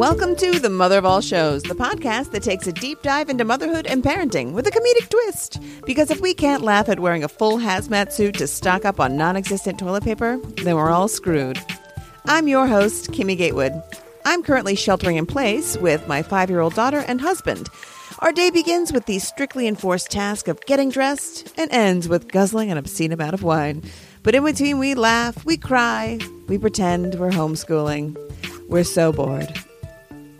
Welcome to The Mother of All Shows, the podcast that takes a deep dive into motherhood and parenting with a comedic twist. Because if we can't laugh at wearing a full hazmat suit to stock up on non existent toilet paper, then we're all screwed. I'm your host, Kimmy Gatewood. I'm currently sheltering in place with my five year old daughter and husband. Our day begins with the strictly enforced task of getting dressed and ends with guzzling an obscene amount of wine. But in between, we laugh, we cry, we pretend we're homeschooling. We're so bored.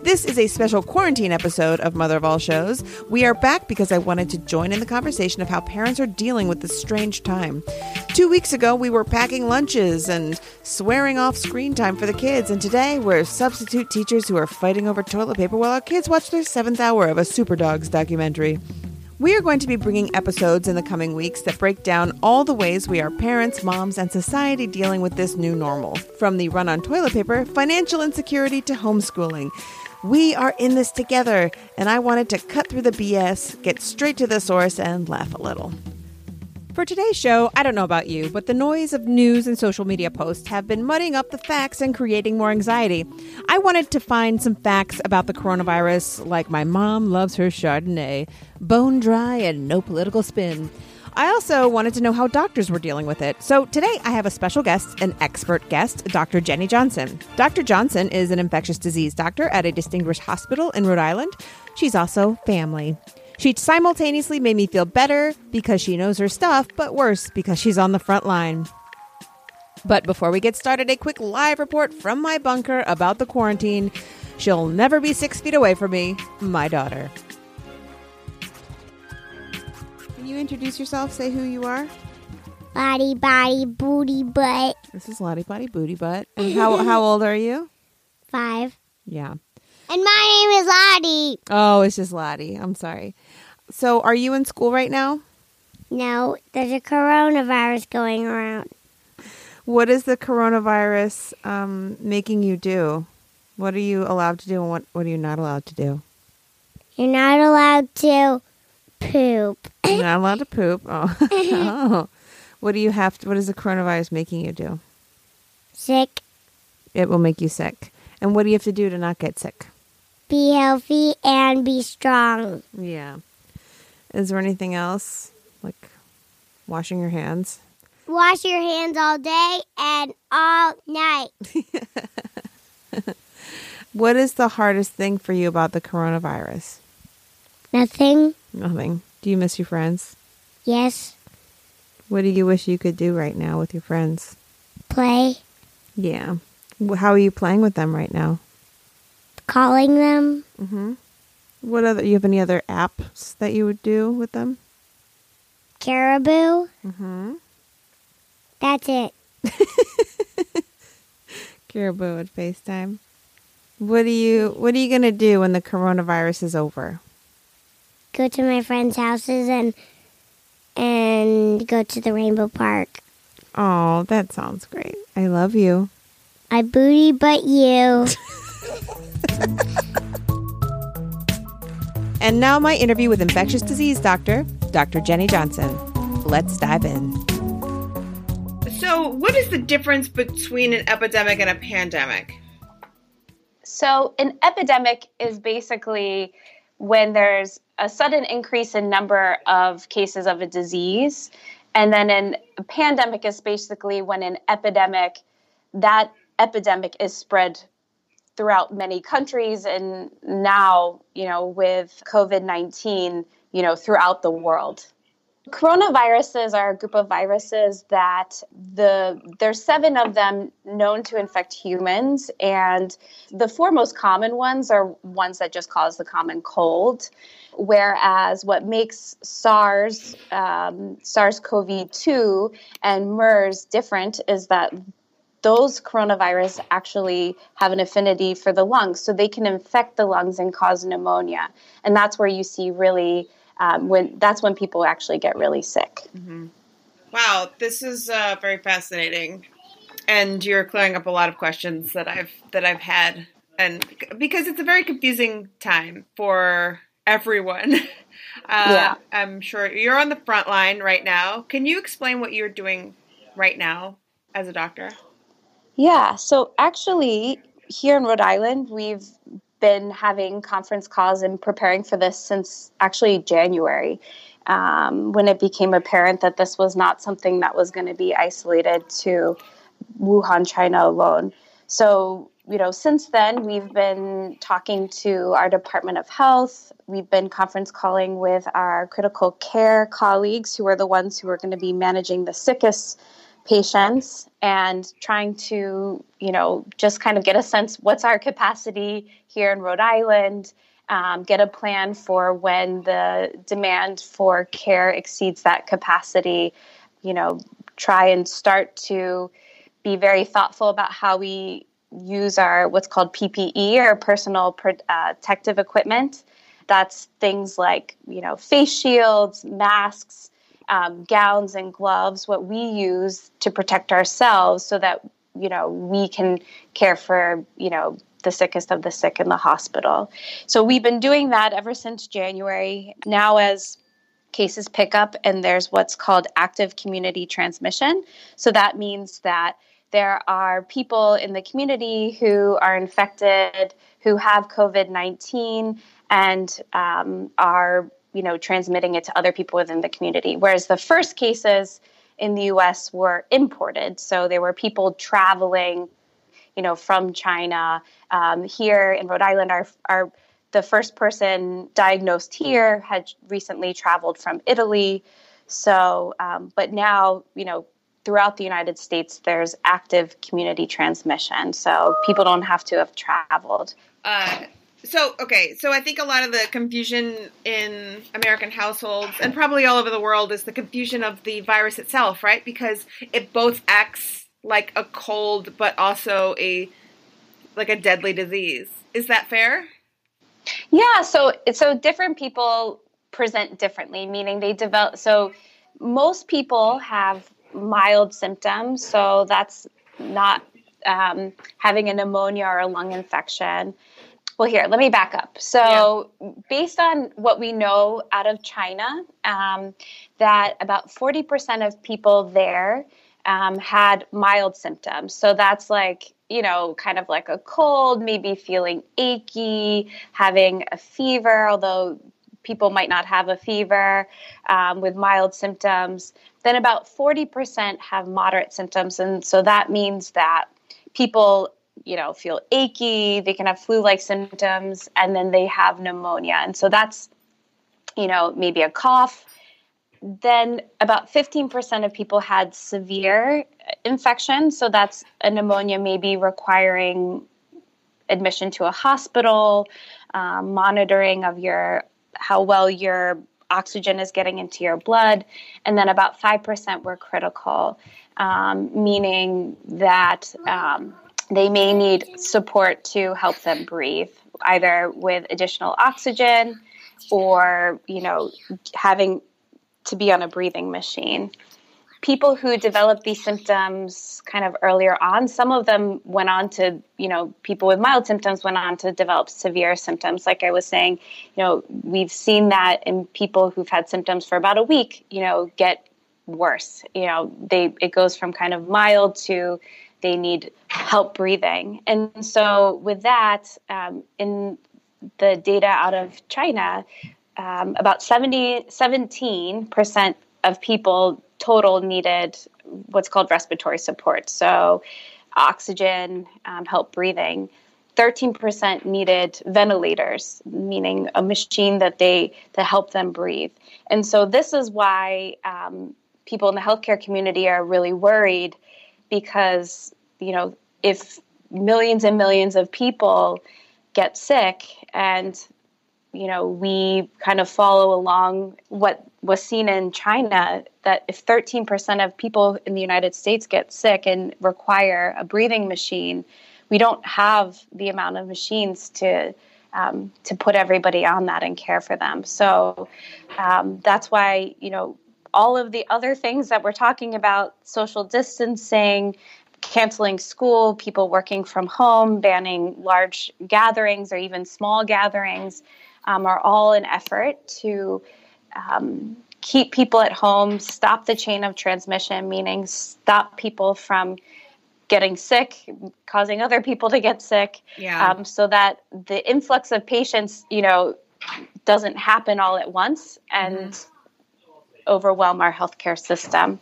This is a special quarantine episode of Mother of All Shows. We are back because I wanted to join in the conversation of how parents are dealing with this strange time. Two weeks ago, we were packing lunches and swearing off screen time for the kids, and today we're substitute teachers who are fighting over toilet paper while our kids watch their seventh hour of a Super Dogs documentary. We are going to be bringing episodes in the coming weeks that break down all the ways we are parents, moms, and society dealing with this new normal. From the run on toilet paper, financial insecurity, to homeschooling. We are in this together, and I wanted to cut through the BS, get straight to the source, and laugh a little. For today's show, I don't know about you, but the noise of news and social media posts have been mudding up the facts and creating more anxiety. I wanted to find some facts about the coronavirus, like my mom loves her Chardonnay, bone dry and no political spin. I also wanted to know how doctors were dealing with it. So today I have a special guest, an expert guest, Dr. Jenny Johnson. Dr. Johnson is an infectious disease doctor at a distinguished hospital in Rhode Island. She's also family. She simultaneously made me feel better because she knows her stuff, but worse because she's on the front line. But before we get started, a quick live report from my bunker about the quarantine. She'll never be six feet away from me, my daughter. You introduce yourself? Say who you are. Body, body, booty, butt. This is Lottie Potty Booty Butt. And how how old are you? Five. Yeah. And my name is Lottie. Oh, it's just Lottie. I'm sorry. So, are you in school right now? No, there's a coronavirus going around. What is the coronavirus um, making you do? What are you allowed to do, and what what are you not allowed to do? You're not allowed to poop. Not allowed to poop. Oh. oh. What do you have to? What is the coronavirus making you do? Sick. It will make you sick. And what do you have to do to not get sick? Be healthy and be strong. Yeah. Is there anything else like washing your hands? Wash your hands all day and all night. What is the hardest thing for you about the coronavirus? Nothing. Nothing. Do you miss your friends? Yes. What do you wish you could do right now with your friends? Play. Yeah. How are you playing with them right now? Calling them. Mm-hmm. What other? You have any other apps that you would do with them? Caribu. Mm-hmm. That's it. Caribu at FaceTime. What are you? What are you gonna do when the coronavirus is over? Go to my friends' houses and and go to the Rainbow Park. Oh, that sounds great. I love you. I booty butt you. And now my interview with infectious disease doctor, Dr. Jenny Johnson. Let's dive in. So, what is the difference between an epidemic and a pandemic? So, an epidemic is basically when there's a sudden increase in number of cases of a disease. And then a pandemic is basically when an epidemic, that epidemic is spread throughout many countries. And now, you know, with COVID 19, you know, throughout the world. Coronaviruses are a group of viruses that the there's seven of them known to infect humans and the four most common ones are ones that just cause the common cold whereas what makes SARS, um, SARS-CoV-2, and MERS different is that those coronavirus actually have an affinity for the lungs, so they can infect the lungs and cause pneumonia, and that's where you see really um, when that's when people actually get really sick. Mm-hmm. Wow, this is uh, very fascinating, and you're clearing up a lot of questions that I've that I've had, and because it's a very confusing time for everyone. Uh, yeah. I'm sure you're on the front line right now. Can you explain what you're doing right now as a doctor? Yeah, so actually, here in Rhode Island, we've been having conference calls and preparing for this since actually January. Um, when it became apparent that this was not something that was going to be isolated to Wuhan, China alone. So, you know, since then, we've been talking to our Department of Health. We've been conference calling with our critical care colleagues who are the ones who are going to be managing the sickest patients and trying to, you know, just kind of get a sense what's our capacity here in Rhode Island, um, get a plan for when the demand for care exceeds that capacity, you know, try and start to be very thoughtful about how we use our what's called PPE or personal uh, protective equipment. That's things like you know face shields, masks, um, gowns, and gloves. What we use to protect ourselves so that you know we can care for you know the sickest of the sick in the hospital. So we've been doing that ever since January. Now as cases pick up and there's what's called active community transmission. So that means that there are people in the community who are infected, who have COVID 19, and um, are you know transmitting it to other people within the community. Whereas the first cases in the U.S. were imported, so there were people traveling, you know, from China. Um, here in Rhode Island, our our the first person diagnosed here had recently traveled from Italy. So, um, but now, you know, throughout the United States, there's active community transmission. So people don't have to have traveled. Uh, so, okay, so I think a lot of the confusion in American households and probably all over the world is the confusion of the virus itself, right? Because it both acts like a cold but also a like a deadly disease. Is that fair? Yeah, so so different people present differently, meaning they develop so most people have mild symptoms. So that's not um, having a pneumonia or a lung infection. Well, here, let me back up. So, yeah. based on what we know out of China, um, that about 40% of people there um, had mild symptoms. So, that's like, you know, kind of like a cold, maybe feeling achy, having a fever, although people might not have a fever um, with mild symptoms. Then about 40% have moderate symptoms. And so that means that people, you know, feel achy, they can have flu like symptoms, and then they have pneumonia. And so that's, you know, maybe a cough. Then about 15% of people had severe infection. So that's a pneumonia, maybe requiring admission to a hospital, um, monitoring of your how well your oxygen is getting into your blood, and then about 5% were critical, um, meaning that um, they may need support to help them breathe, either with additional oxygen or, you know, having to be on a breathing machine people who developed these symptoms kind of earlier on, some of them went on to, you know, people with mild symptoms went on to develop severe symptoms. Like I was saying, you know, we've seen that in people who've had symptoms for about a week, you know, get worse. You know, they it goes from kind of mild to they need help breathing. And so with that, um, in the data out of China, um, about 70, 17% of people total needed what's called respiratory support. So, oxygen, um, help breathing. 13% needed ventilators, meaning a machine that they to help them breathe. And so this is why um, people in the healthcare community are really worried because you know if millions and millions of people get sick and you know we kind of follow along what was seen in China that if 13% of people in the United States get sick and require a breathing machine we don't have the amount of machines to um, to put everybody on that and care for them. So um, that's why you know all of the other things that we're talking about social distancing canceling school, people working from home, banning large gatherings or even small gatherings um, are all an effort to um, keep people at home, stop the chain of transmission, meaning stop people from getting sick, causing other people to get sick, yeah. um, so that the influx of patients, you know, doesn't happen all at once and mm-hmm. Overwhelm our healthcare system.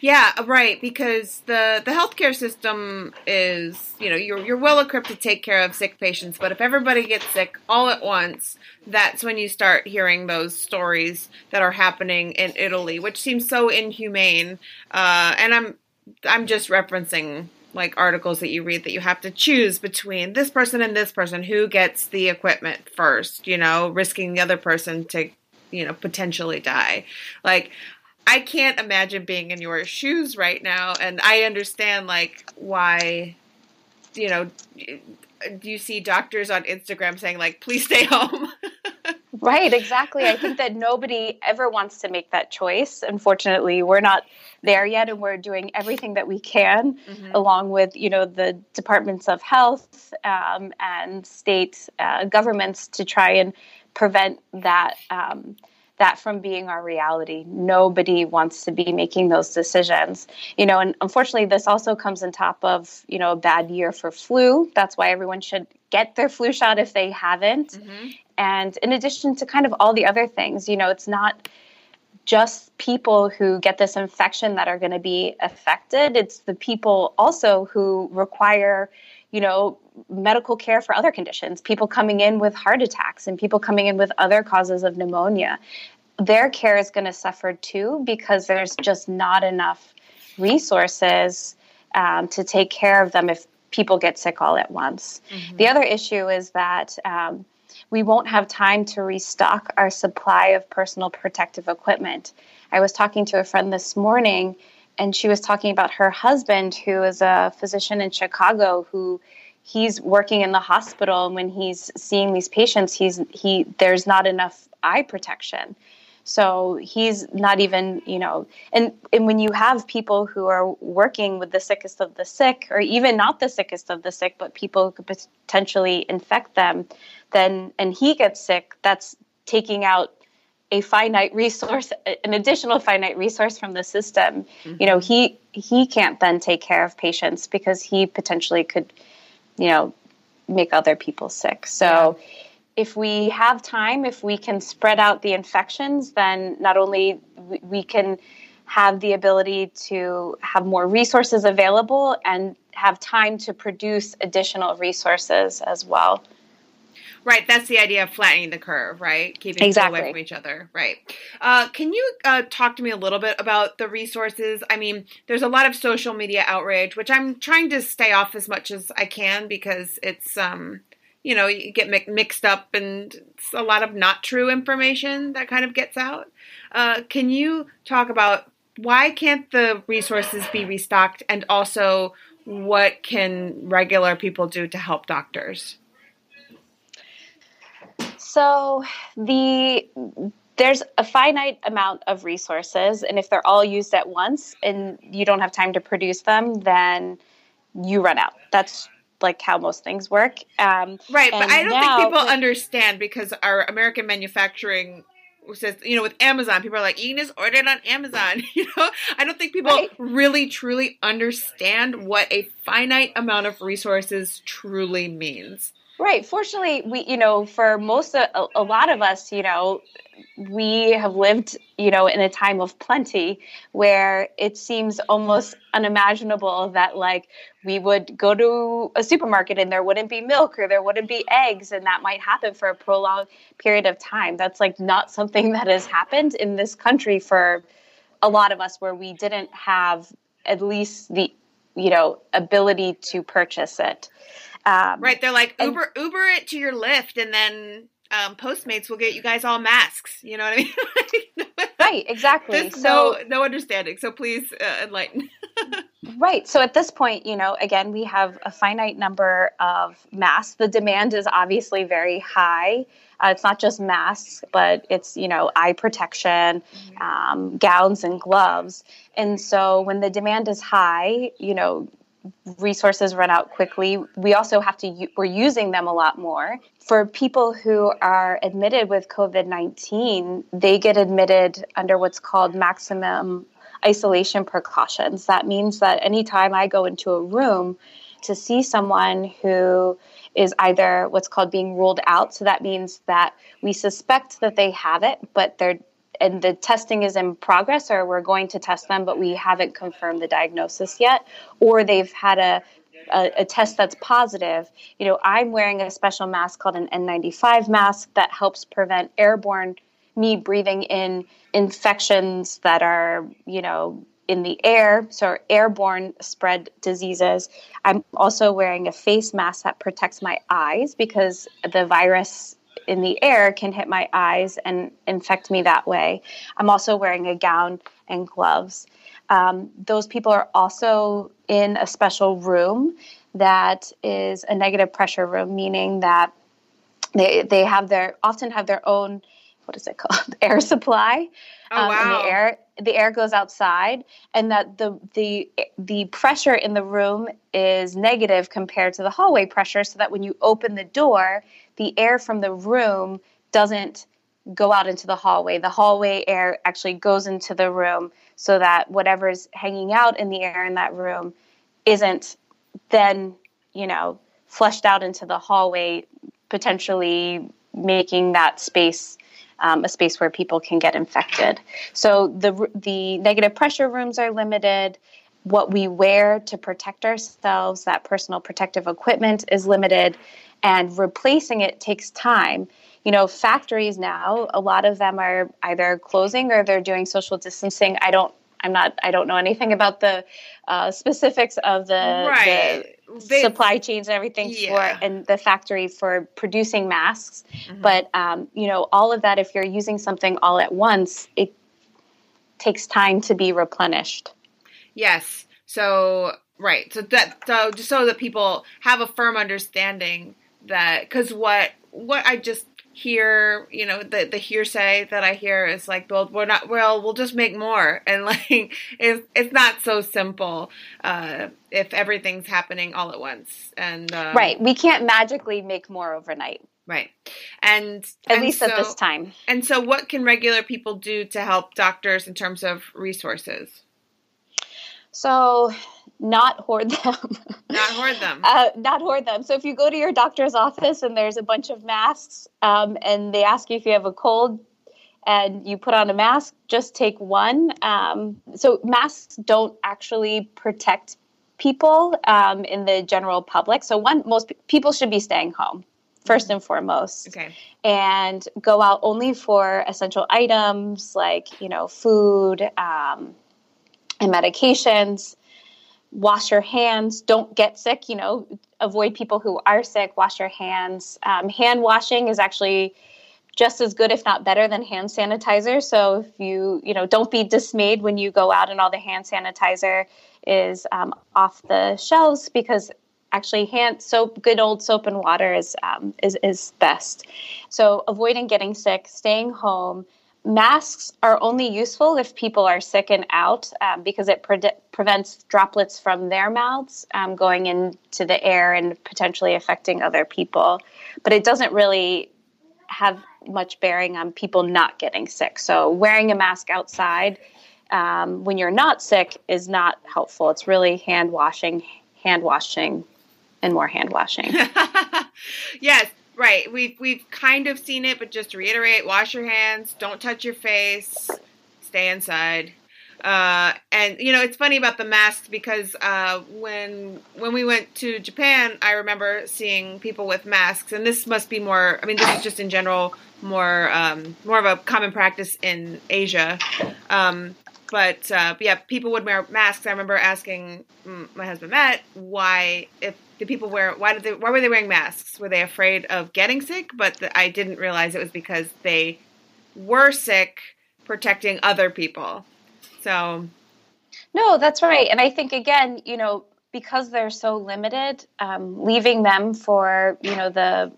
Yeah, right. Because the the healthcare system is, you know, you're you're well equipped to take care of sick patients, but if everybody gets sick all at once, that's when you start hearing those stories that are happening in Italy, which seems so inhumane. Uh, and I'm I'm just referencing like articles that you read that you have to choose between this person and this person who gets the equipment first, you know, risking the other person to you know potentially die like I can't imagine being in your shoes right now, and I understand like why, you know, do you see doctors on Instagram saying like, "Please stay home"? right, exactly. I think that nobody ever wants to make that choice. Unfortunately, we're not there yet, and we're doing everything that we can, mm-hmm. along with you know the departments of health um, and state uh, governments to try and prevent that. Um, that from being our reality. Nobody wants to be making those decisions. You know, and unfortunately this also comes on top of, you know, a bad year for flu. That's why everyone should get their flu shot if they haven't. Mm-hmm. And in addition to kind of all the other things, you know, it's not just people who get this infection that are going to be affected. It's the people also who require, you know, medical care for other conditions, people coming in with heart attacks and people coming in with other causes of pneumonia. Their care is going to suffer too because there's just not enough resources um, to take care of them if people get sick all at once. Mm-hmm. The other issue is that um, we won't have time to restock our supply of personal protective equipment. I was talking to a friend this morning and she was talking about her husband who is a physician in Chicago who he's working in the hospital and when he's seeing these patients he's he there's not enough eye protection so he's not even you know and and when you have people who are working with the sickest of the sick or even not the sickest of the sick but people who could potentially infect them then and he gets sick that's taking out a finite resource an additional finite resource from the system mm-hmm. you know he he can't then take care of patients because he potentially could you know, make other people sick. So yeah. if we have time, if we can spread out the infections, then not only we can have the ability to have more resources available and have time to produce additional resources as well. Right, that's the idea of flattening the curve, right? Keeping exactly. away from each other, right? Uh, can you uh, talk to me a little bit about the resources? I mean, there's a lot of social media outrage, which I'm trying to stay off as much as I can because it's, um, you know, you get mi- mixed up and it's a lot of not true information that kind of gets out. Uh, can you talk about why can't the resources be restocked, and also what can regular people do to help doctors? So the there's a finite amount of resources, and if they're all used at once and you don't have time to produce them, then you run out. That's like how most things work. Um, right, but I don't now, think people understand because our American manufacturing says you know with Amazon, people are like you can just order it on Amazon. You know, I don't think people right. really truly understand what a finite amount of resources truly means. Right. Fortunately, we, you know, for most, of, a, a lot of us, you know, we have lived, you know, in a time of plenty where it seems almost unimaginable that like we would go to a supermarket and there wouldn't be milk or there wouldn't be eggs and that might happen for a prolonged period of time. That's like not something that has happened in this country for a lot of us where we didn't have at least the, you know, ability to purchase it. Um, right. They're like Uber and, Uber it to your Lyft, and then um, Postmates will get you guys all masks. You know what I mean? right. Exactly. So no no understanding. So please uh, enlighten. right. So at this point, you know, again, we have a finite number of masks. The demand is obviously very high. Uh, it's not just masks, but it's you know eye protection, mm-hmm. um, gowns and gloves. And so when the demand is high, you know resources run out quickly. We also have to, we're using them a lot more. For people who are admitted with COVID 19, they get admitted under what's called maximum isolation precautions. That means that anytime I go into a room to see someone who is either what's called being ruled out, so that means that we suspect that they have it, but they're and the testing is in progress or we're going to test them but we haven't confirmed the diagnosis yet or they've had a a, a, test that's positive, you know, I'm wearing a special mask called an N95 mask that helps prevent airborne me breathing in infections that are, you know, in the air, so airborne spread diseases. I'm also wearing a face mask that protects my eyes because the virus in the air can hit my eyes and infect me that way. I'm also wearing a gown and gloves. Um, those people are also in a special room that is a negative pressure room, meaning that they they have their often have their own what is it called air supply oh, um, wow. the air the air goes outside and that the the the pressure in the room is negative compared to the hallway pressure so that when you open the door the air from the room doesn't go out into the hallway. The hallway air actually goes into the room so that whatever's hanging out in the air in that room isn't then, you know, flushed out into the hallway, potentially making that space um, a space where people can get infected. So the the negative pressure rooms are limited. What we wear to protect ourselves, that personal protective equipment, is limited and replacing it takes time you know factories now a lot of them are either closing or they're doing social distancing i don't i'm not i don't know anything about the uh, specifics of the, right. the they, supply chains and everything yeah. for and the factory for producing masks mm-hmm. but um, you know all of that if you're using something all at once it takes time to be replenished yes so right so that so just so that people have a firm understanding that because what what I just hear, you know, the the hearsay that I hear is like, well, we're not, well, we'll just make more, and like, it's it's not so simple uh, if everything's happening all at once, and um, right, we can't magically make more overnight. Right. And at and least so, at this time. And so what can regular people do to help doctors in terms of resources? So not hoard them. Not hoard them. uh, not hoard them. So if you go to your doctor's office and there's a bunch of masks um, and they ask you if you have a cold and you put on a mask, just take one. Um, so masks don't actually protect people um, in the general public. So one, most people should be staying home first and foremost. Okay. And go out only for essential items like, you know, food um, and medications wash your hands. Don't get sick you know. Avoid people who are sick. Wash your hands. Um, hand washing is actually just as good if not better than hand sanitizer. So if you you know don't be dismayed when you go out and all the hand sanitizer is um, off the shelves because actually hand soap good old soap and water is um, is, is best. So avoiding getting sick staying home masks are only useful if people are sick and out um, because it pre- prevents droplets from their mouths um, going into the air and potentially affecting other people. But it doesn't really have much bearing on people not getting sick. So wearing a mask outside um, when you're not sick is not helpful. It's really hand washing, hand washing, and more hand washing. yes, right. We've we've kind of seen it, but just to reiterate, wash your hands, don't touch your face, stay inside. Uh, and you know it's funny about the masks because uh, when when we went to Japan, I remember seeing people with masks, and this must be more. I mean, this is just in general more um, more of a common practice in Asia. Um, but uh, yeah, people would wear masks. I remember asking my husband Matt why if the people wear why did they why were they wearing masks? Were they afraid of getting sick? But the, I didn't realize it was because they were sick protecting other people. So, no, that's right. And I think again, you know, because they're so limited, um, leaving them for you know the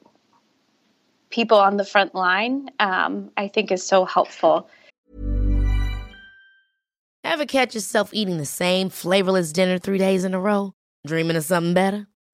people on the front line, um, I think is so helpful. Ever catch yourself eating the same flavorless dinner three days in a row? Dreaming of something better?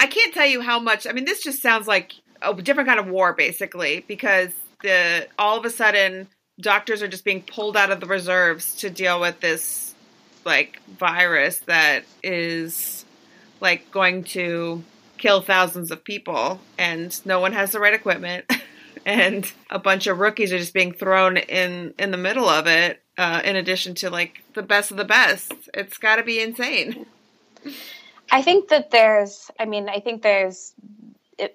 I can't tell you how much. I mean, this just sounds like a different kind of war, basically, because the all of a sudden doctors are just being pulled out of the reserves to deal with this like virus that is like going to kill thousands of people and no one has the right equipment and a bunch of rookies are just being thrown in in the middle of it uh, in addition to like the best of the best it's got to be insane i think that there's i mean i think there's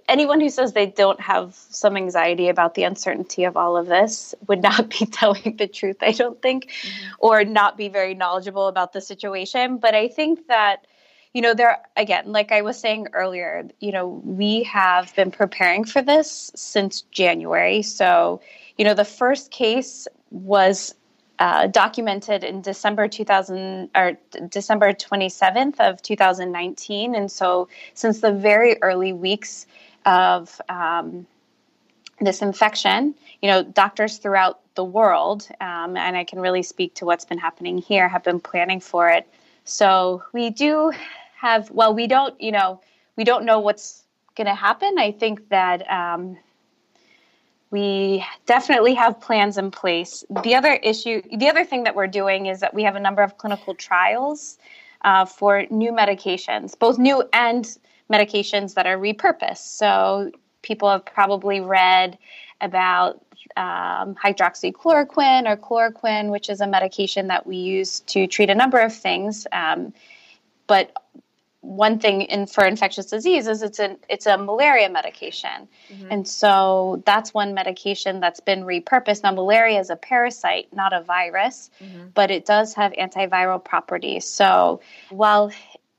anyone who says they don't have some anxiety about the uncertainty of all of this would not be telling the truth, I don't think, mm-hmm. or not be very knowledgeable about the situation. But I think that, you know, there, again, like I was saying earlier, you know, we have been preparing for this since January. So, you know, the first case was uh, documented in December 2000 or December 27th of 2019, and so since the very early weeks of um, this infection, you know, doctors throughout the world, um, and I can really speak to what's been happening here, have been planning for it. So we do have, well, we don't, you know, we don't know what's going to happen. I think that um, we definitely have plans in place. The other issue, the other thing that we're doing is that we have a number of clinical trials uh, for new medications, both new and medications that are repurposed. So people have probably read about um, hydroxychloroquine or chloroquine, which is a medication that we use to treat a number of things. Um, but one thing in for infectious disease is it's a it's a malaria medication, mm-hmm. and so that's one medication that's been repurposed. Now, malaria is a parasite, not a virus, mm-hmm. but it does have antiviral properties. So while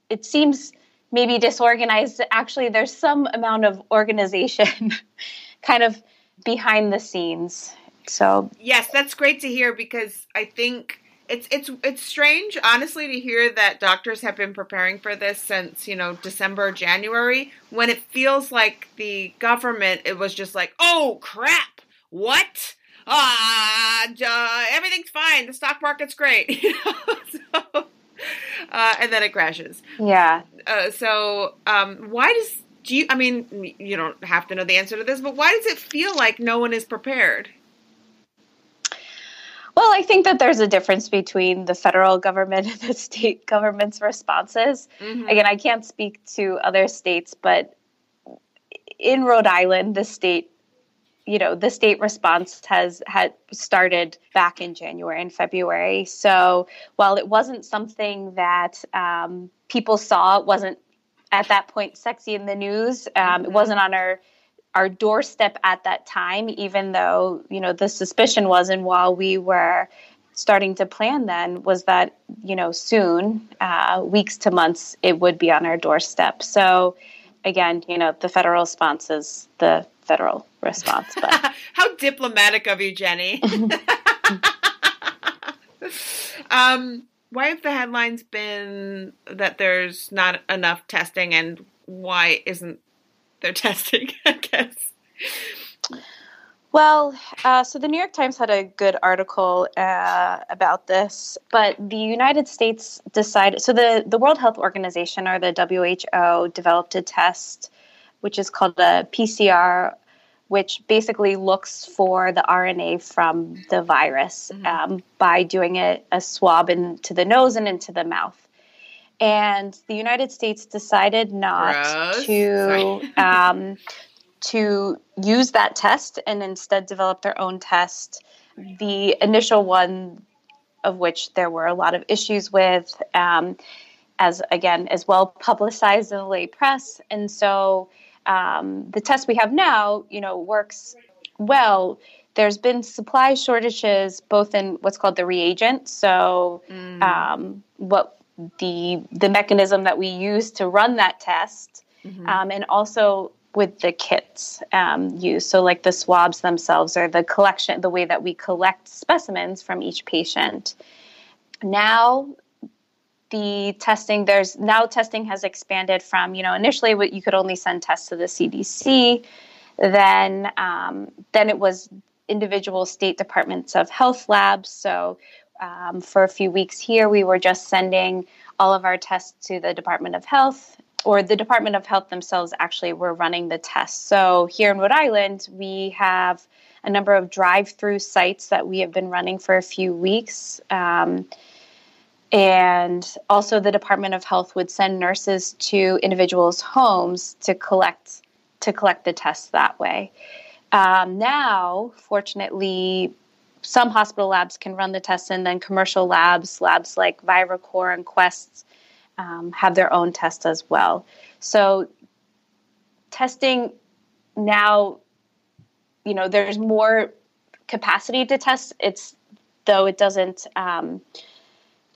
it seems maybe disorganized, actually, there's some amount of organization kind of behind the scenes. So yes, that's great to hear because I think it's it's it's strange, honestly, to hear that doctors have been preparing for this since you know December, January, when it feels like the government it was just like, oh crap, what? Ah, uh, everything's fine. The stock market's great. so, uh, and then it crashes. Yeah. Uh, so, um, why does do you? I mean, you don't have to know the answer to this, but why does it feel like no one is prepared? Well, I think that there's a difference between the federal government and the state government's responses. Mm-hmm. Again, I can't speak to other states, but in Rhode Island, the state you know the state response has had started back in January and February. So while it wasn't something that um, people saw, it wasn't at that point sexy in the news. Um, mm-hmm. It wasn't on our our doorstep at that time, even though you know the suspicion was, and while we were starting to plan then was that you know soon uh, weeks to months it would be on our doorstep so again you know the federal response is the federal response. But how diplomatic of you, Jenny. um, why have the headlines been that there's not enough testing, and why isn't there testing? Well, uh, so the New York Times had a good article uh, about this, but the United States decided. So the the World Health Organization or the WHO developed a test, which is called a PCR, which basically looks for the RNA from the virus mm-hmm. um, by doing a, a swab into the nose and into the mouth and the United States decided not Gross. to um, to use that test and instead develop their own test. The initial one, of which there were a lot of issues with, um, as again, as well publicized in the lay press. And so um, the test we have now, you know, works well. There's been supply shortages both in what's called the reagent, so mm. um, what the the mechanism that we use to run that test, mm-hmm. um, and also with the kits um, used. So, like the swabs themselves or the collection, the way that we collect specimens from each patient. Now, the testing there's now testing has expanded from you know initially what you could only send tests to the CDC, then um, then it was individual state departments of health labs. So um, for a few weeks here, we were just sending all of our tests to the Department of Health or the Department of Health themselves actually were running the tests. So here in Rhode Island, we have a number of drive-through sites that we have been running for a few weeks. Um, and also the Department of Health would send nurses to individuals' homes to collect to collect the tests that way. Um, now, fortunately, some hospital labs can run the tests, and then commercial labs, labs like Viracor and Quest, um, have their own tests as well. So testing now, you know, there's more capacity to test. It's though it doesn't. Um,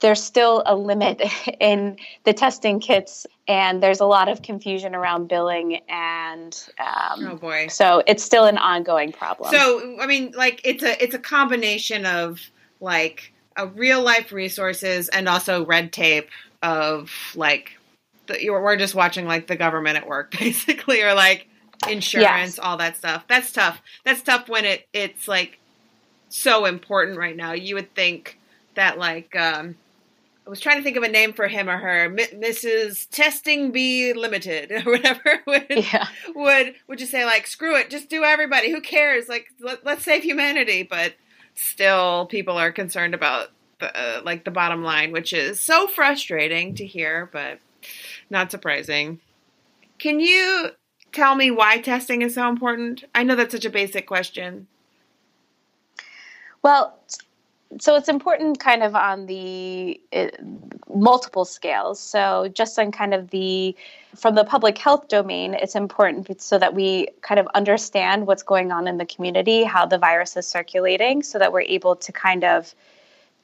there's still a limit in the testing kits, and there's a lot of confusion around billing, and um, oh boy, so it's still an ongoing problem. So I mean, like it's a it's a combination of like a real life resources and also red tape of like the, we're just watching like the government at work basically or like insurance yes. all that stuff that's tough that's tough when it it's like so important right now you would think that like um I was trying to think of a name for him or her, M- Mrs. Testing Be Limited or whatever would yeah. would would just say like, screw it, just do everybody. Who cares? Like, let, us save humanity. But still, people are concerned about the, uh, like the bottom line, which is so frustrating to hear, but not surprising. Can you tell me why testing is so important? I know that's such a basic question. Well, so it's important kind of on the multiple scales. So just on kind of the from the public health domain, it's important so that we kind of understand what's going on in the community, how the virus is circulating, so that we're able to kind of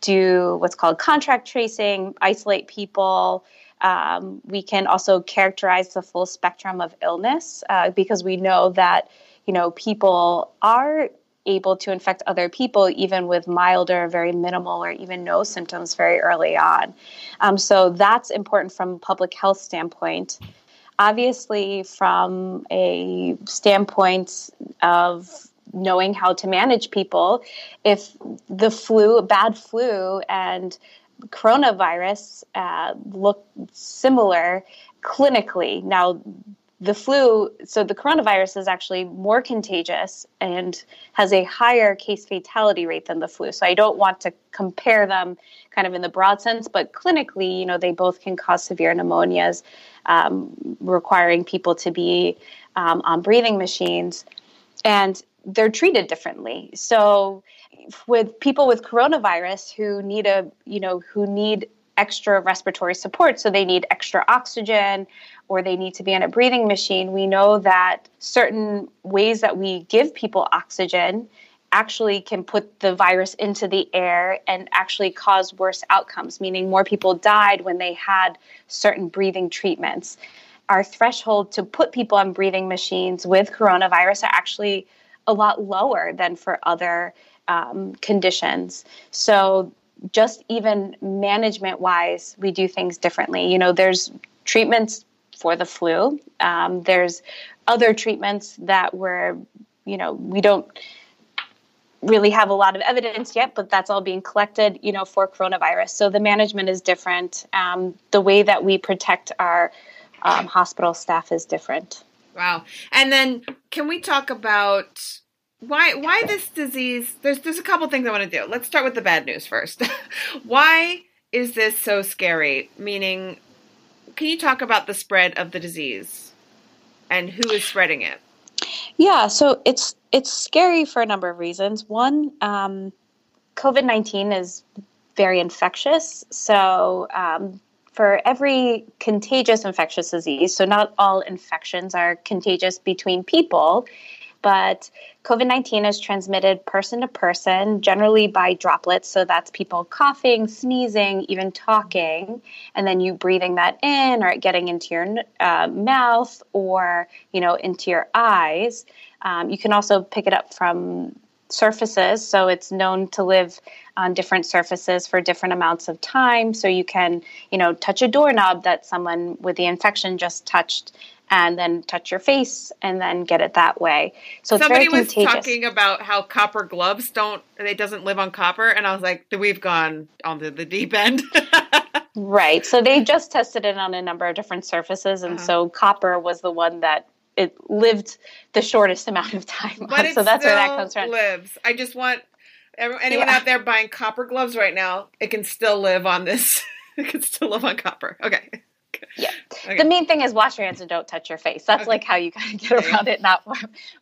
do what's called contact tracing, isolate people. Um, we can also characterize the full spectrum of illness uh, because we know that you know people are able to infect other people even with milder, very minimal, or even no symptoms very early on. Um, so that's important from a public health standpoint. Obviously, from a standpoint of knowing how to manage people. If the flu, bad flu, and coronavirus uh, look similar clinically. Now, the flu, so the coronavirus is actually more contagious and has a higher case fatality rate than the flu. So I don't want to compare them kind of in the broad sense, but clinically, you know, they both can cause severe pneumonias, um, requiring people to be um, on breathing machines. And they're treated differently. So with people with coronavirus who need a, you know, who need extra respiratory support, so they need extra oxygen or they need to be on a breathing machine, we know that certain ways that we give people oxygen actually can put the virus into the air and actually cause worse outcomes, meaning more people died when they had certain breathing treatments. Our threshold to put people on breathing machines with coronavirus are actually a lot lower than for other um, conditions. So, just even management wise, we do things differently. You know, there's treatments for the flu. Um, there's other treatments that were, you know, we don't really have a lot of evidence yet, but that's all being collected, you know, for coronavirus. So the management is different. Um, the way that we protect our um, hospital staff is different. Wow. And then can we talk about why why this disease? There's there's a couple things I want to do. Let's start with the bad news first. why is this so scary? Meaning, can you talk about the spread of the disease and who is spreading it? Yeah, so it's it's scary for a number of reasons. One, um, COVID nineteen is very infectious, so um, for every contagious infectious disease, so not all infections are contagious between people, but COVID 19 is transmitted person to person, generally by droplets. So that's people coughing, sneezing, even talking, and then you breathing that in or getting into your uh, mouth or, you know, into your eyes. Um, you can also pick it up from surfaces. So it's known to live on different surfaces for different amounts of time. So you can, you know, touch a doorknob that someone with the infection just touched and then touch your face and then get it that way. So somebody was contagious. talking about how copper gloves don't it doesn't live on copper, and I was like, we've gone onto the deep end. right. So they just tested it on a number of different surfaces, and uh-huh. so copper was the one that it lived the shortest amount of time. But so that's where that comes from. Lives. I just want anyone yeah. out there buying copper gloves right now. It can still live on this. it can still live on copper. Okay. Yeah. Okay. The main thing is wash your hands and don't touch your face. That's okay. like how you kind of get around it, not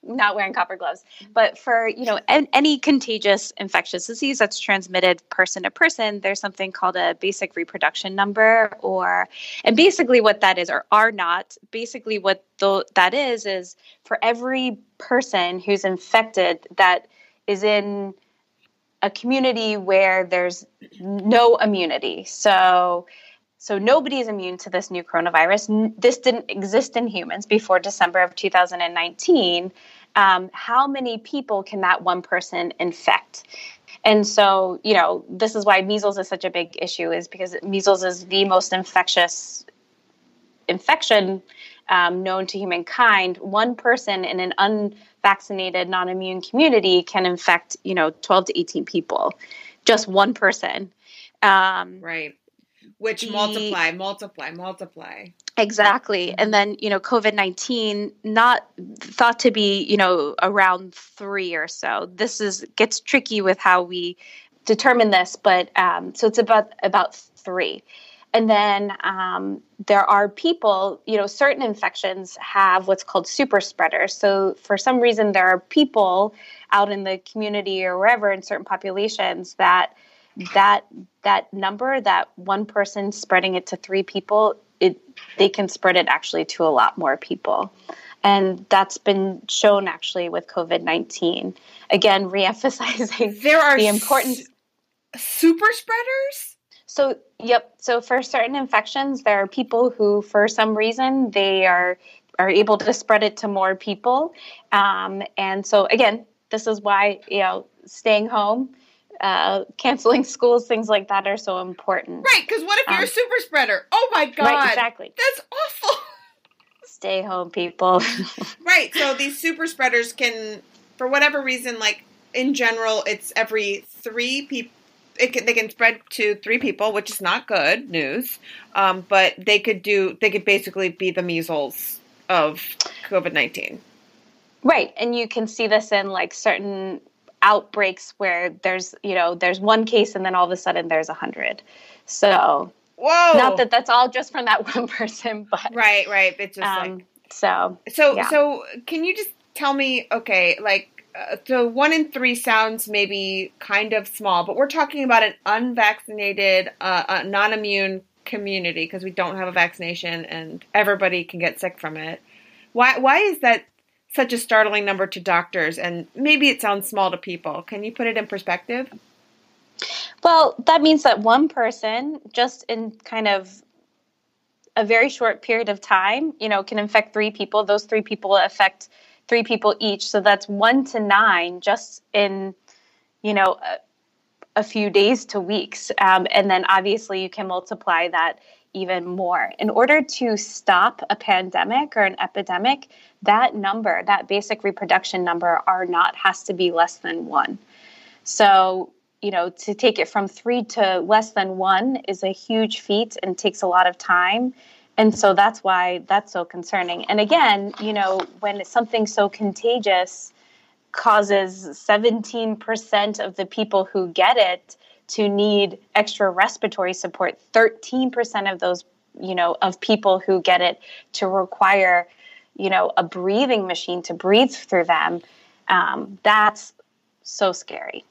not wearing copper gloves. But for you know any contagious infectious disease that's transmitted person to person, there's something called a basic reproduction number, or and basically what that is, or are not. Basically, what the, that is is for every person who's infected that is in a community where there's no immunity. So so nobody is immune to this new coronavirus. This didn't exist in humans before December of 2019. Um, how many people can that one person infect? And so, you know, this is why measles is such a big issue, is because measles is the most infectious infection um, known to humankind. One person in an unvaccinated, non-immune community can infect, you know, 12 to 18 people. Just one person. Um, right which the, multiply, multiply, multiply. Exactly. And then, you know, COVID 19 not thought to be, you know, around 3 or so. This is gets tricky with how we determine this, but um, so it's about about 3. And then um, there are people, you know, certain infections have what's called super spreaders. So for some reason, there are people out in the community or wherever in certain populations that that that number that one person spreading it to three people it they can spread it actually to a lot more people. And that's been shown actually with covid-19 again reemphasizing there are the importance s- super spreaders? So yep. So for certain infections there are people who for some reason they are are able to spread it to more people. Um, and so again this is why you know staying home uh, canceling schools, things like that are so important. Right, because what if you're um, a super spreader? Oh my god! Right, exactly. That's awful. Stay home, people. right. So these super spreaders can, for whatever reason, like in general, it's every three people. It can, they can spread to three people, which is not good news. Um, but they could do. They could basically be the measles of COVID nineteen. Right, and you can see this in like certain outbreaks where there's you know there's one case and then all of a sudden there's a hundred. So whoa. not that that's all just from that one person but right right. It's just um, like so so yeah. so can you just tell me okay like uh, so one in three sounds maybe kind of small but we're talking about an unvaccinated uh, uh, non-immune community because we don't have a vaccination and everybody can get sick from it. Why why is that such a startling number to doctors and maybe it sounds small to people. Can you put it in perspective? Well, that means that one person just in kind of a very short period of time, you know, can infect three people. Those three people affect three people each. So that's one to nine just in, you know, a, a few days to weeks. Um, and then obviously you can multiply that even more. In order to stop a pandemic or an epidemic, that number, that basic reproduction number, R naught has to be less than one. So, you know, to take it from three to less than one is a huge feat and takes a lot of time. And so that's why that's so concerning. And again, you know, when something so contagious causes 17% of the people who get it to need extra respiratory support, 13% of those, you know, of people who get it to require, you know, a breathing machine to breathe through them. Um, that's so scary.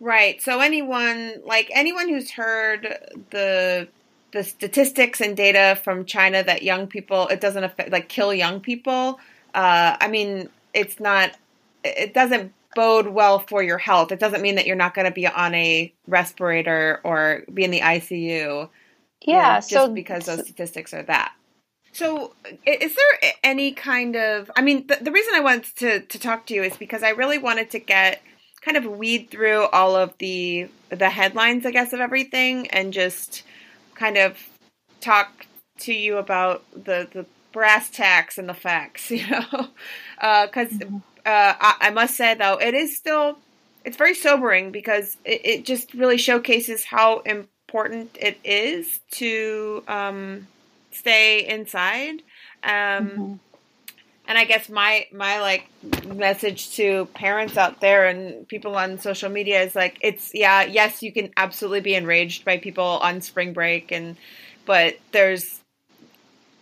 Right. So anyone like anyone who's heard the the statistics and data from China that young people it doesn't affect like kill young people. Uh, I mean, it's not. It doesn't bode well for your health. It doesn't mean that you're not going to be on a respirator or be in the ICU. Yeah. Just so because those statistics are that. So, is there any kind of? I mean, the, the reason I wanted to to talk to you is because I really wanted to get kind of weed through all of the the headlines, I guess, of everything, and just kind of talk to you about the the brass tacks and the facts, you know, because uh, mm-hmm. Uh, I, I, must say though it is still it's very sobering because it, it just really showcases how important it is to um, stay inside. Um, mm-hmm and I guess my my like message to parents out there and people on social media is like it's yeah yes you can absolutely be enraged by people on spring break and but there's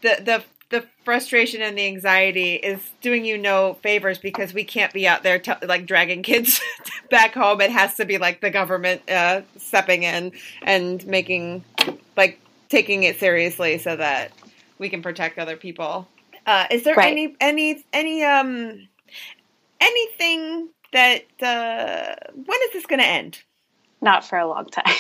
the the the frustration and the anxiety is doing you no favors because we can't be out there t- like dragging kids back home it has to be like the government uh, stepping in and making like taking it seriously so that we can protect other people uh, is there right. any any any um anything that uh, when is this going to end? Not for a long time.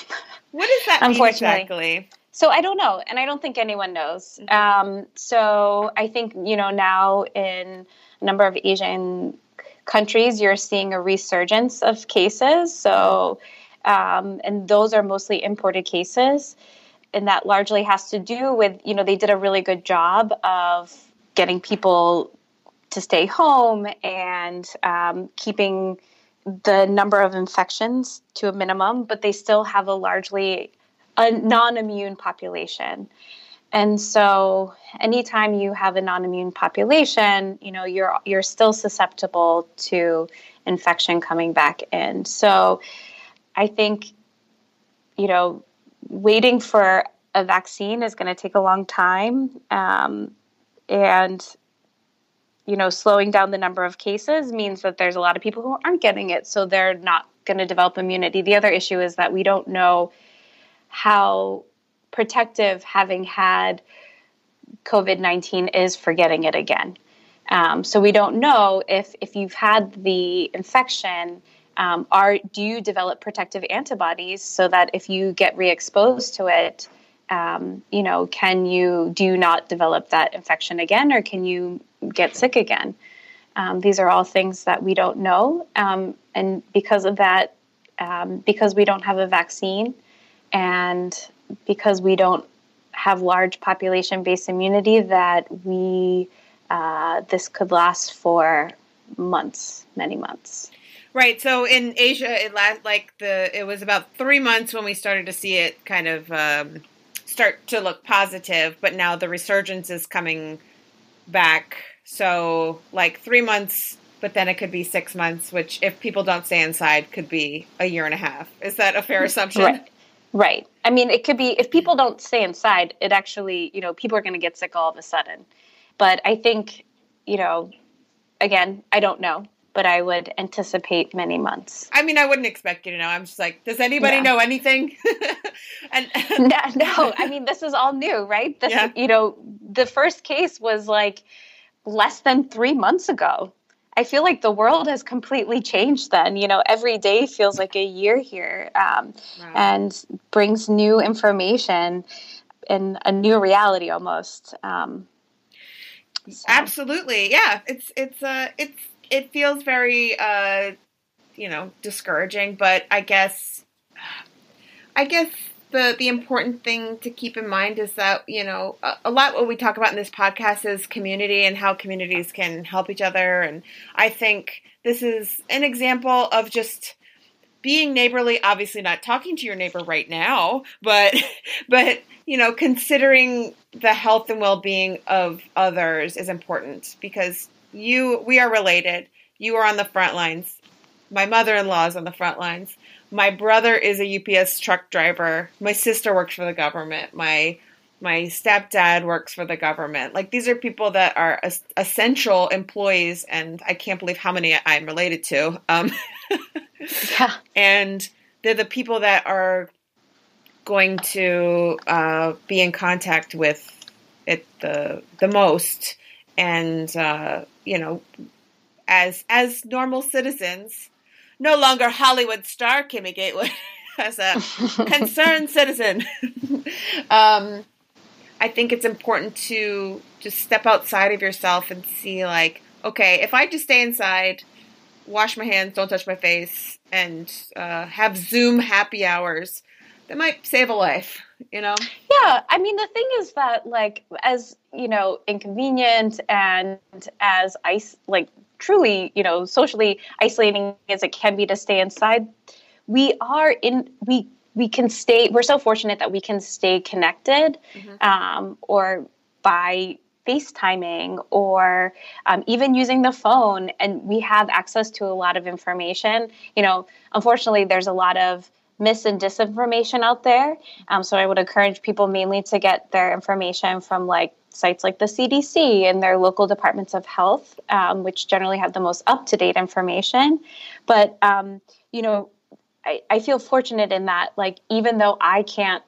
What does that Unfortunately. exactly? So I don't know, and I don't think anyone knows. Mm-hmm. Um, so I think you know now in a number of Asian countries, you're seeing a resurgence of cases. So, um, and those are mostly imported cases, and that largely has to do with you know they did a really good job of getting people to stay home and um, keeping the number of infections to a minimum, but they still have a largely a non-immune population. And so anytime you have a non-immune population, you know, you're you're still susceptible to infection coming back in. So I think you know, waiting for a vaccine is going to take a long time. Um, and you know slowing down the number of cases means that there's a lot of people who aren't getting it so they're not going to develop immunity the other issue is that we don't know how protective having had covid-19 is for getting it again um, so we don't know if if you've had the infection um, are do you develop protective antibodies so that if you get re-exposed to it um, you know, can you do you not develop that infection again, or can you get sick again? Um, these are all things that we don't know, um, and because of that, um, because we don't have a vaccine, and because we don't have large population-based immunity, that we uh, this could last for months, many months. Right. So in Asia, it last like the it was about three months when we started to see it kind of um, start to look positive, but now the resurgence is coming back. So, like three months, but then it could be six months, which, if people don't stay inside, could be a year and a half. Is that a fair assumption? Right. Right. I mean, it could be if people don't stay inside, it actually, you know, people are going to get sick all of a sudden. But I think, you know, again, I don't know but I would anticipate many months. I mean, I wouldn't expect you to know. I'm just like, does anybody yeah. know anything? and no, no, I mean, this is all new, right? This, yeah. you know, the first case was like less than three months ago. I feel like the world has completely changed then. You know, every day feels like a year here um, and brings new information and a new reality almost. Um, so. Absolutely. Yeah. It's, it's, uh, it's, it feels very uh, you know discouraging, but I guess I guess the the important thing to keep in mind is that you know a, a, lot what we talk about in this podcast is community and how communities can help each other. And i think this is an example of just being neighborly obviously not talking to your neighbor right now but but you know considering the health and well-being of others is important because you we are related. You are on the front lines. My mother-in-law is on the front lines my brother is a UPS truck driver. My sister works for the government. My my stepdad works for the government. Like these are people that are es- essential employees, and I can't believe how many I'm related to. Um, yeah, and they're the people that are going to uh, be in contact with it the the most, and uh, you know, as as normal citizens no longer Hollywood star Kimmy Gatewood as a concerned citizen. um, I think it's important to just step outside of yourself and see, like, okay, if I just stay inside, wash my hands, don't touch my face, and uh, have Zoom happy hours, that might save a life, you know? Yeah. I mean, the thing is that, like, as, you know, inconvenient and as ice, like, truly, you know, socially isolating as it can be to stay inside, we are in we we can stay. We're so fortunate that we can stay connected, mm-hmm. um, or by FaceTiming or um, even using the phone, and we have access to a lot of information. You know, unfortunately, there's a lot of mis and disinformation out there. Um, so I would encourage people mainly to get their information from like sites like the CDC and their local departments of health, um, which generally have the most up to date information. But, um, you know, I, I feel fortunate in that, like, even though I can't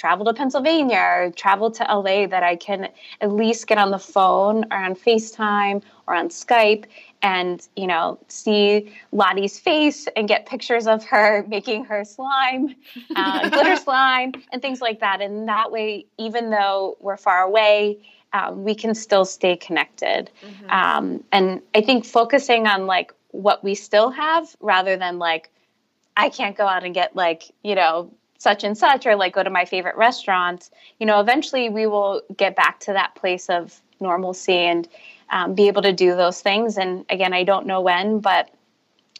travel to Pennsylvania or travel to LA, that I can at least get on the phone or on FaceTime or on Skype and you know see Lottie's face and get pictures of her making her slime, uh, glitter slime, and things like that. And that way, even though we're far away, um, we can still stay connected. Mm-hmm. Um, and I think focusing on like what we still have rather than like I can't go out and get like you know such and such or like go to my favorite restaurant. You know, eventually we will get back to that place of normalcy and um, be able to do those things. And again, I don't know when, but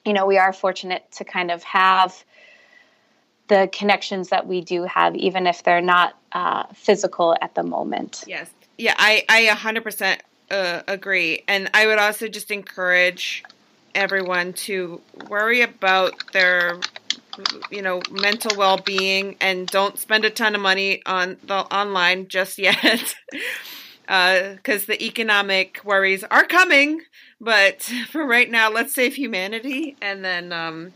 you know, we are fortunate to kind of have the connections that we do have, even if they're not uh, physical at the moment. Yes. Yeah, I, I 100% uh, agree. And I would also just encourage everyone to worry about their you know mental well-being and don't spend a ton of money on the online just yet because uh, the economic worries are coming. But for right now, let's save humanity, and then um,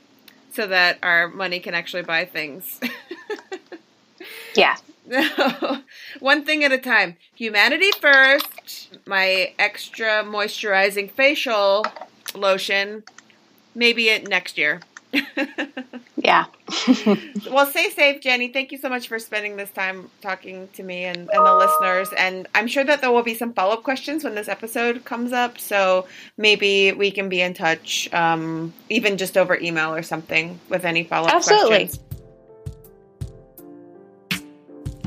so that our money can actually buy things. yeah. One thing at a time. Humanity first. My extra moisturizing facial lotion. Maybe it next year. yeah. well, stay safe, Jenny. Thank you so much for spending this time talking to me and, and the listeners. And I'm sure that there will be some follow up questions when this episode comes up. So maybe we can be in touch, um, even just over email or something, with any follow up questions.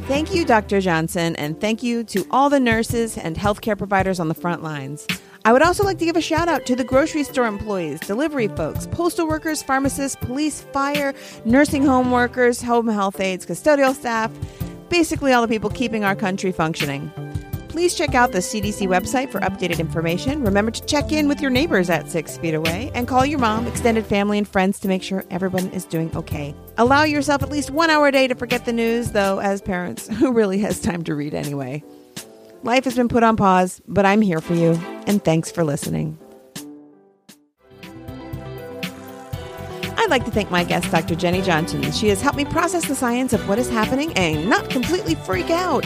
Thank you, Dr. Johnson, and thank you to all the nurses and healthcare providers on the front lines. I would also like to give a shout out to the grocery store employees, delivery folks, postal workers, pharmacists, police, fire, nursing home workers, home health aides, custodial staff, basically all the people keeping our country functioning. Please check out the CDC website for updated information. Remember to check in with your neighbors at six feet away and call your mom, extended family, and friends to make sure everyone is doing okay. Allow yourself at least one hour a day to forget the news, though, as parents, who really has time to read anyway? Life has been put on pause, but I'm here for you, and thanks for listening. I'd like to thank my guest, Dr. Jenny Johnson. She has helped me process the science of what is happening and not completely freak out.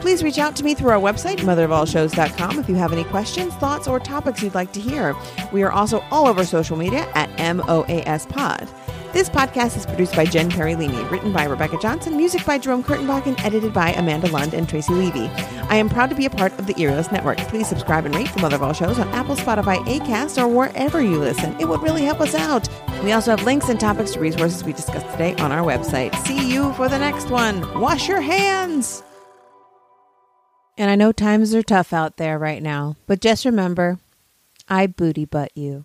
Please reach out to me through our website, motherofallshows.com, if you have any questions, thoughts, or topics you'd like to hear. We are also all over social media at MOAS Pod. This podcast is produced by Jen Leamy, written by Rebecca Johnson, music by Jerome Kurtenbach, and edited by Amanda Lund and Tracy Levy. I am proud to be a part of the Earios Network. Please subscribe and rate the Mother of All Shows on Apple, Spotify, Acast, or wherever you listen. It would really help us out. We also have links and topics to resources we discussed today on our website. See you for the next one. Wash your hands. And I know times are tough out there right now, but just remember, I booty butt you.